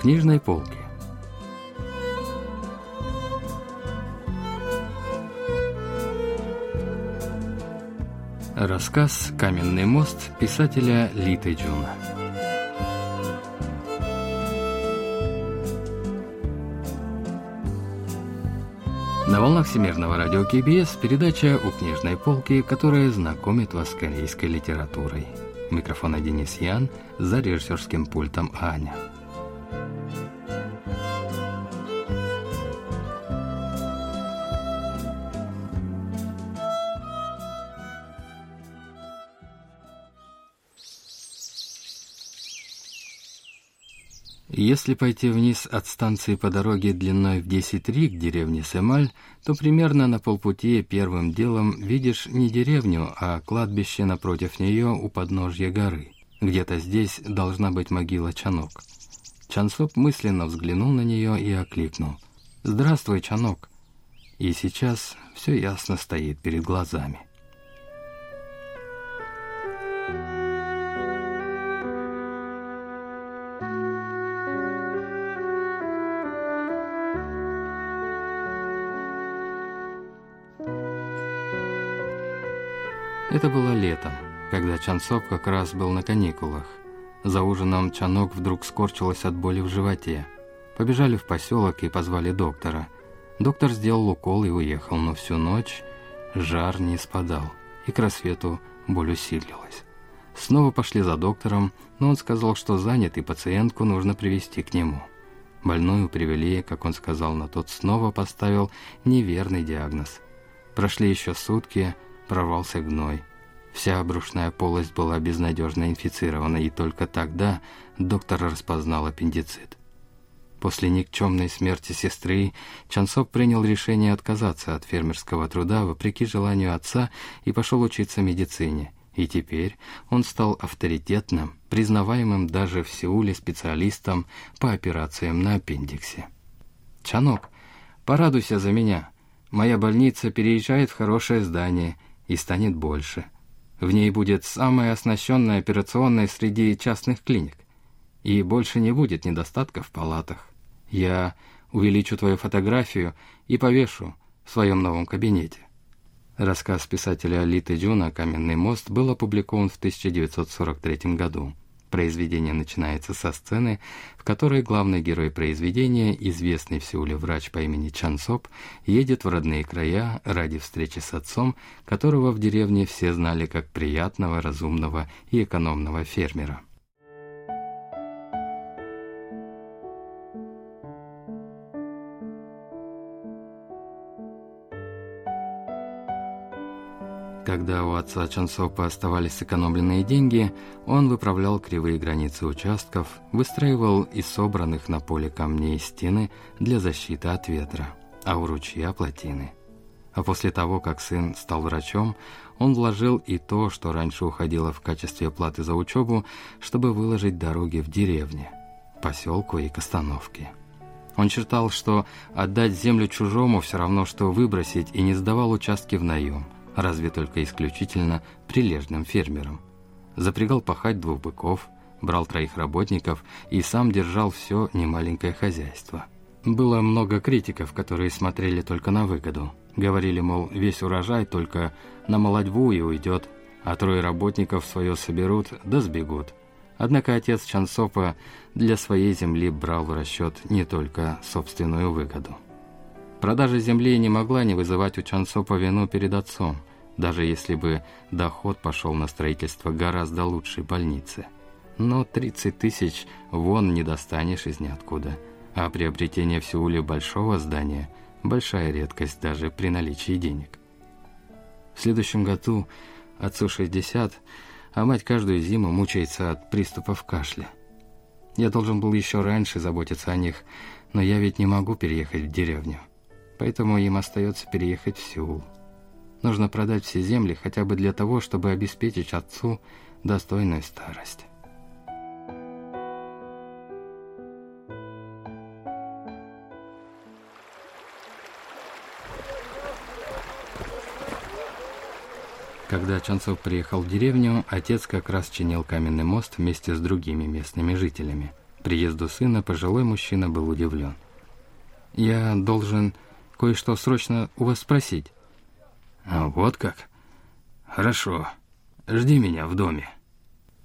книжной полки. Рассказ «Каменный мост» писателя Литы Джуна. На волнах Всемирного радио КБС передача «У книжной полки», которая знакомит вас с корейской литературой. Микрофон Денис Ян, за режиссерским пультом Аня. Если пойти вниз от станции по дороге длиной в 10 ри к деревне Семаль, то примерно на полпути первым делом видишь не деревню, а кладбище напротив нее у подножья горы. Где-то здесь должна быть могила Чанок. Чансоп мысленно взглянул на нее и окликнул. «Здравствуй, Чанок!» И сейчас все ясно стоит перед глазами. Это было летом, когда Чансоп как раз был на каникулах. За ужином Чанок вдруг скорчилась от боли в животе. Побежали в поселок и позвали доктора. Доктор сделал укол и уехал, но всю ночь жар не спадал, и к рассвету боль усилилась. Снова пошли за доктором, но он сказал, что занят, и пациентку нужно привести к нему. Больную привели, как он сказал, но тот снова поставил неверный диагноз. Прошли еще сутки, прорвался гной. Вся брюшная полость была безнадежно инфицирована, и только тогда доктор распознал аппендицит. После никчемной смерти сестры Чансоп принял решение отказаться от фермерского труда вопреки желанию отца и пошел учиться медицине. И теперь он стал авторитетным, признаваемым даже в Сеуле специалистом по операциям на аппендиксе. «Чанок, порадуйся за меня. Моя больница переезжает в хорошее здание – и станет больше. В ней будет самая оснащенная операционная среди частных клиник. И больше не будет недостатков в палатах. Я увеличу твою фотографию и повешу в своем новом кабинете. Рассказ писателя Литы Джуна «Каменный мост» был опубликован в 1943 году. Произведение начинается со сцены, в которой главный герой произведения, известный в Сеуле врач по имени Чан Соп, едет в родные края ради встречи с отцом, которого в деревне все знали как приятного, разумного и экономного фермера. Когда у отца Чансопа оставались сэкономленные деньги, он выправлял кривые границы участков, выстраивал из собранных на поле камней стены для защиты от ветра, а у ручья плотины. А после того, как сын стал врачом, он вложил и то, что раньше уходило в качестве платы за учебу, чтобы выложить дороги в деревне, поселку и к остановке. Он считал, что отдать землю чужому все равно, что выбросить, и не сдавал участки в наем – разве только исключительно прилежным фермерам. Запрягал пахать двух быков, брал троих работников и сам держал все немаленькое хозяйство. Было много критиков, которые смотрели только на выгоду. Говорили, мол, весь урожай только на молодьбу и уйдет, а трое работников свое соберут да сбегут. Однако отец Чансопа для своей земли брал в расчет не только собственную выгоду. Продажа земли не могла не вызывать у Чансопа вину перед отцом даже если бы доход пошел на строительство гораздо лучшей больницы. Но 30 тысяч вон не достанешь из ниоткуда, а приобретение в Сеуле большого здания – большая редкость даже при наличии денег. В следующем году отцу 60, а мать каждую зиму мучается от приступов кашля. Я должен был еще раньше заботиться о них, но я ведь не могу переехать в деревню, поэтому им остается переехать в Сеул. Нужно продать все земли хотя бы для того, чтобы обеспечить отцу достойную старость. Когда Чанцов приехал в деревню, отец как раз чинил каменный мост вместе с другими местными жителями – Приезду сына пожилой мужчина был удивлен. «Я должен кое-что срочно у вас спросить». А «Вот как? Хорошо. Жди меня в доме».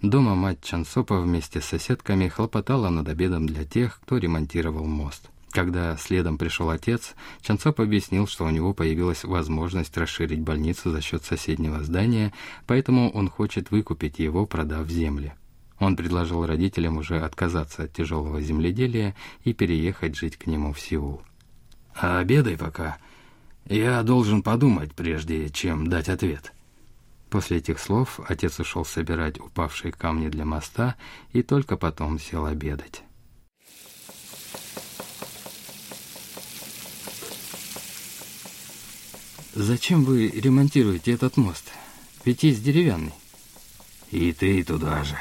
Дома мать Чансопа вместе с соседками хлопотала над обедом для тех, кто ремонтировал мост. Когда следом пришел отец, Чанцоп объяснил, что у него появилась возможность расширить больницу за счет соседнего здания, поэтому он хочет выкупить его, продав земли. Он предложил родителям уже отказаться от тяжелого земледелия и переехать жить к нему в Сеул. «А обедай пока. Я должен подумать, прежде чем дать ответ». После этих слов отец ушел собирать упавшие камни для моста и только потом сел обедать. Зачем вы ремонтируете этот мост? Ведь есть деревянный. И ты туда же.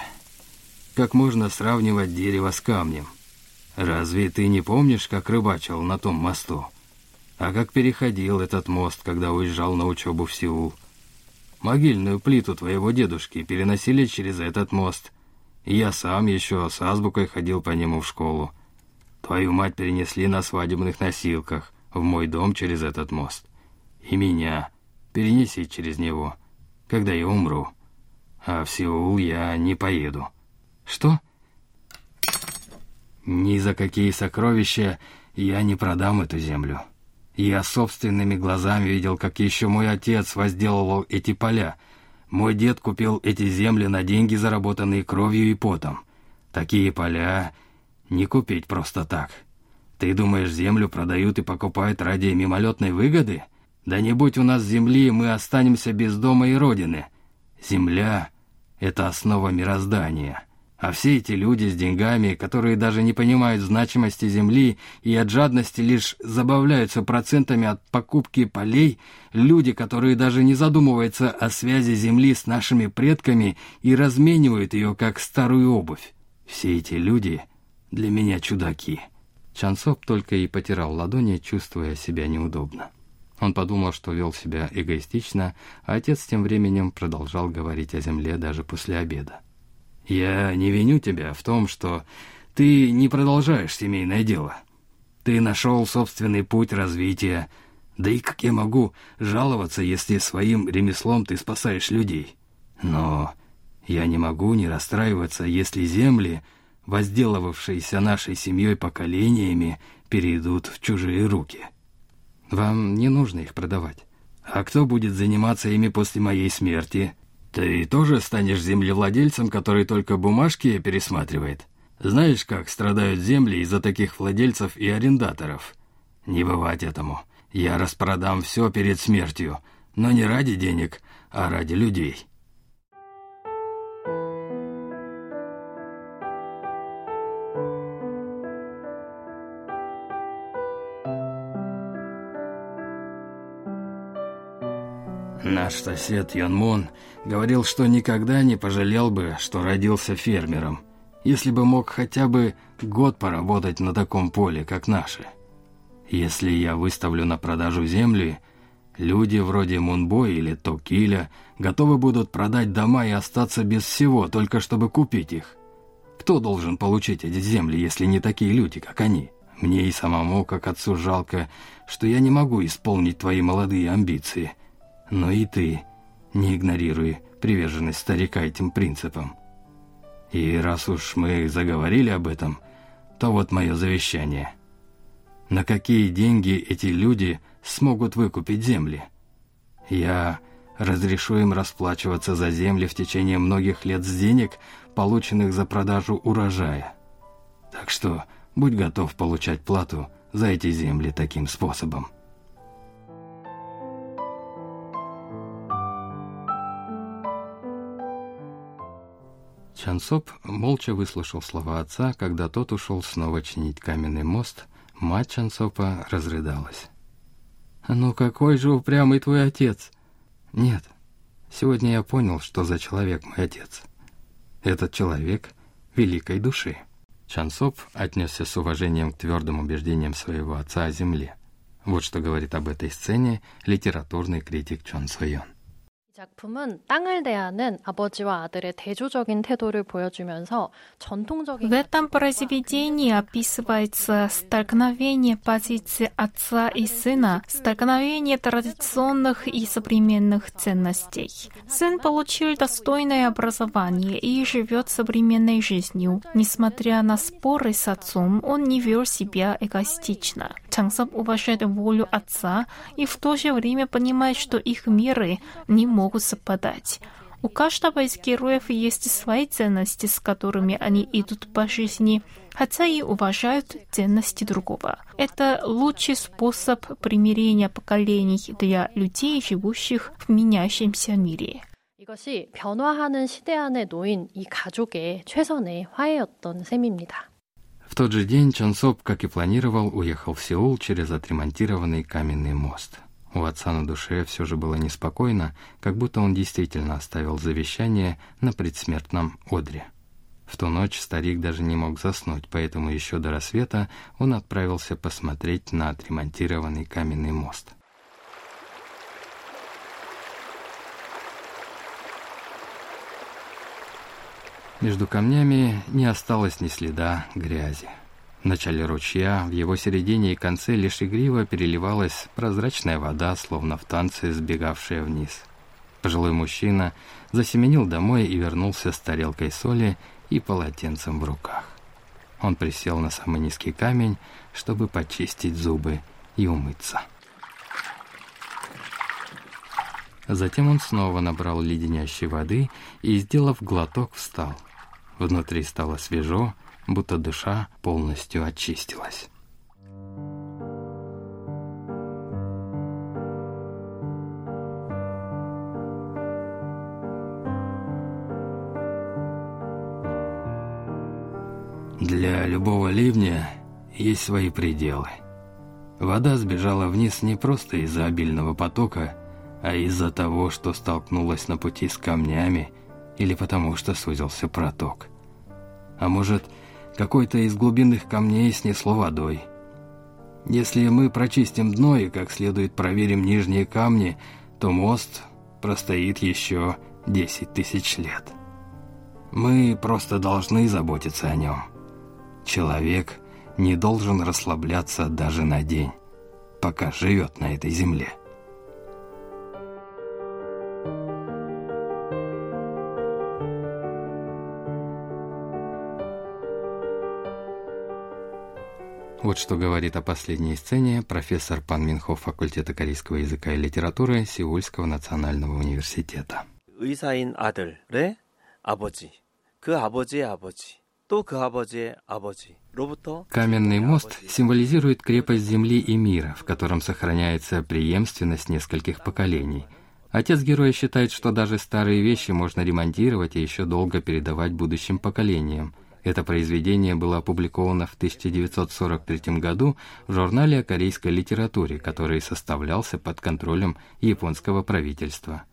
Как можно сравнивать дерево с камнем? Разве ты не помнишь, как рыбачил на том мосту? А как переходил этот мост, когда уезжал на учебу в Сеул? Могильную плиту твоего дедушки переносили через этот мост. И я сам еще с азбукой ходил по нему в школу. Твою мать перенесли на свадебных носилках в мой дом через этот мост и меня перенеси через него, когда я умру. А в Сеул я не поеду. Что? Ни за какие сокровища я не продам эту землю. Я собственными глазами видел, как еще мой отец возделывал эти поля. Мой дед купил эти земли на деньги, заработанные кровью и потом. Такие поля не купить просто так. Ты думаешь, землю продают и покупают ради мимолетной выгоды? — да не будь у нас земли, мы останемся без дома и родины. Земля — это основа мироздания. А все эти люди с деньгами, которые даже не понимают значимости земли и от жадности лишь забавляются процентами от покупки полей, люди, которые даже не задумываются о связи земли с нашими предками и разменивают ее как старую обувь. Все эти люди для меня чудаки. Чансоп только и потирал ладони, чувствуя себя неудобно. Он подумал, что вел себя эгоистично, а отец тем временем продолжал говорить о земле даже после обеда. «Я не виню тебя в том, что ты не продолжаешь семейное дело. Ты нашел собственный путь развития. Да и как я могу жаловаться, если своим ремеслом ты спасаешь людей? Но я не могу не расстраиваться, если земли, возделывавшиеся нашей семьей поколениями, перейдут в чужие руки». Вам не нужно их продавать. А кто будет заниматься ими после моей смерти? Ты тоже станешь землевладельцем, который только бумажки пересматривает? Знаешь, как страдают земли из-за таких владельцев и арендаторов? Не бывать этому. Я распродам все перед смертью, но не ради денег, а ради людей». Наш сосед Ян Мон говорил, что никогда не пожалел бы, что родился фермером, если бы мог хотя бы год поработать на таком поле, как наше. Если я выставлю на продажу земли, люди вроде Мунбо или Токиля готовы будут продать дома и остаться без всего, только чтобы купить их. Кто должен получить эти земли, если не такие люди, как они? Мне и самому, как отцу, жалко, что я не могу исполнить твои молодые амбиции – но и ты не игнорируй приверженность старика этим принципам. И раз уж мы заговорили об этом, то вот мое завещание. На какие деньги эти люди смогут выкупить земли? Я разрешу им расплачиваться за земли в течение многих лет с денег, полученных за продажу урожая. Так что будь готов получать плату за эти земли таким способом. Чансоп молча выслушал слова отца, когда тот ушел снова чинить каменный мост, мать Чансопа разрыдалась. «Ну какой же упрямый твой отец!» «Нет, сегодня я понял, что за человек мой отец. Этот человек великой души». Чансоп отнесся с уважением к твердым убеждениям своего отца о земле. Вот что говорит об этой сцене литературный критик Чон Сойон. 작품은 땅을 대하는 아버지와 아들의 대조적인 태도를 보여주면서 전통적인 В этом произведении описывается столкновение позиций отца и сына, столкновение традиционных и современных ценностей. Сын получил достойное образование и живет современной жизнью. Несмотря на споры с отцом, он не вел себя эгоистично. Чансап уважает волю отца и в то же время понимает, что их миры не могут могут совпадать. У каждого из героев есть свои ценности, с которыми они идут по жизни, хотя и уважают ценности другого. Это лучший способ примирения поколений для людей, живущих в меняющемся мире. 이것이 변화하는 시대 안에 놓인 이 가족의 최선의 화해였던 셈입니다. В тот же день Чонсоп, как и планировал, уехал в Сеул через отремонтированный каменный мост. у отца на душе все же было неспокойно, как будто он действительно оставил завещание на предсмертном одре. В ту ночь старик даже не мог заснуть, поэтому еще до рассвета он отправился посмотреть на отремонтированный каменный мост. Между камнями не осталось ни следа грязи. В начале ручья, в его середине и конце лишь игриво переливалась прозрачная вода, словно в танце, сбегавшая вниз. Пожилой мужчина засеменил домой и вернулся с тарелкой соли и полотенцем в руках. Он присел на самый низкий камень, чтобы почистить зубы и умыться. Затем он снова набрал леденящей воды и, сделав глоток, встал. Внутри стало свежо, будто душа полностью очистилась. Для любого ливня есть свои пределы. Вода сбежала вниз не просто из-за обильного потока, а из-за того, что столкнулась на пути с камнями или потому что сузился проток. А может, какой-то из глубинных камней снесло водой. Если мы прочистим дно и как следует проверим нижние камни, то мост простоит еще 10 тысяч лет. Мы просто должны заботиться о нем. Человек не должен расслабляться даже на день, пока живет на этой земле. Вот что говорит о последней сцене профессор Пан Минхо факультета корейского языка и литературы Сеульского национального университета. 의사인 아들의 아버지, 그 아버지의 아버지, 또 그 아버지의 아버지. Каменный мост символизирует крепость земли и мира, в котором сохраняется преемственность нескольких поколений. Отец героя считает, что даже старые вещи можно ремонтировать и еще долго передавать будущим поколениям – это произведение было опубликовано в 1943 году в журнале о корейской литературе, который составлялся под контролем японского правительства.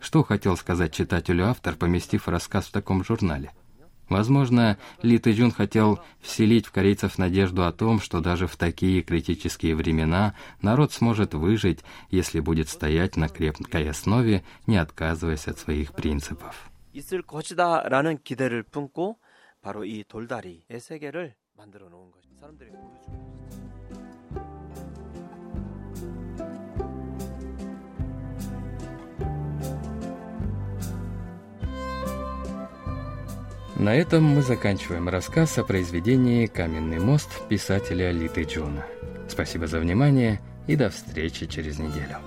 Что хотел сказать читателю автор, поместив рассказ в таком журнале? Возможно, Ли Тэджун хотел вселить в корейцев надежду о том, что даже в такие критические времена народ сможет выжить, если будет стоять на крепкой основе, не отказываясь от своих принципов. 바로 이 돌다리의 세계를 만들어 놓은 거죠. 사람들이 보여주고 На этом мы заканчиваем рассказ о произведении «Каменный мост» писателя Литы Джона. Спасибо за внимание и до встречи через неделю.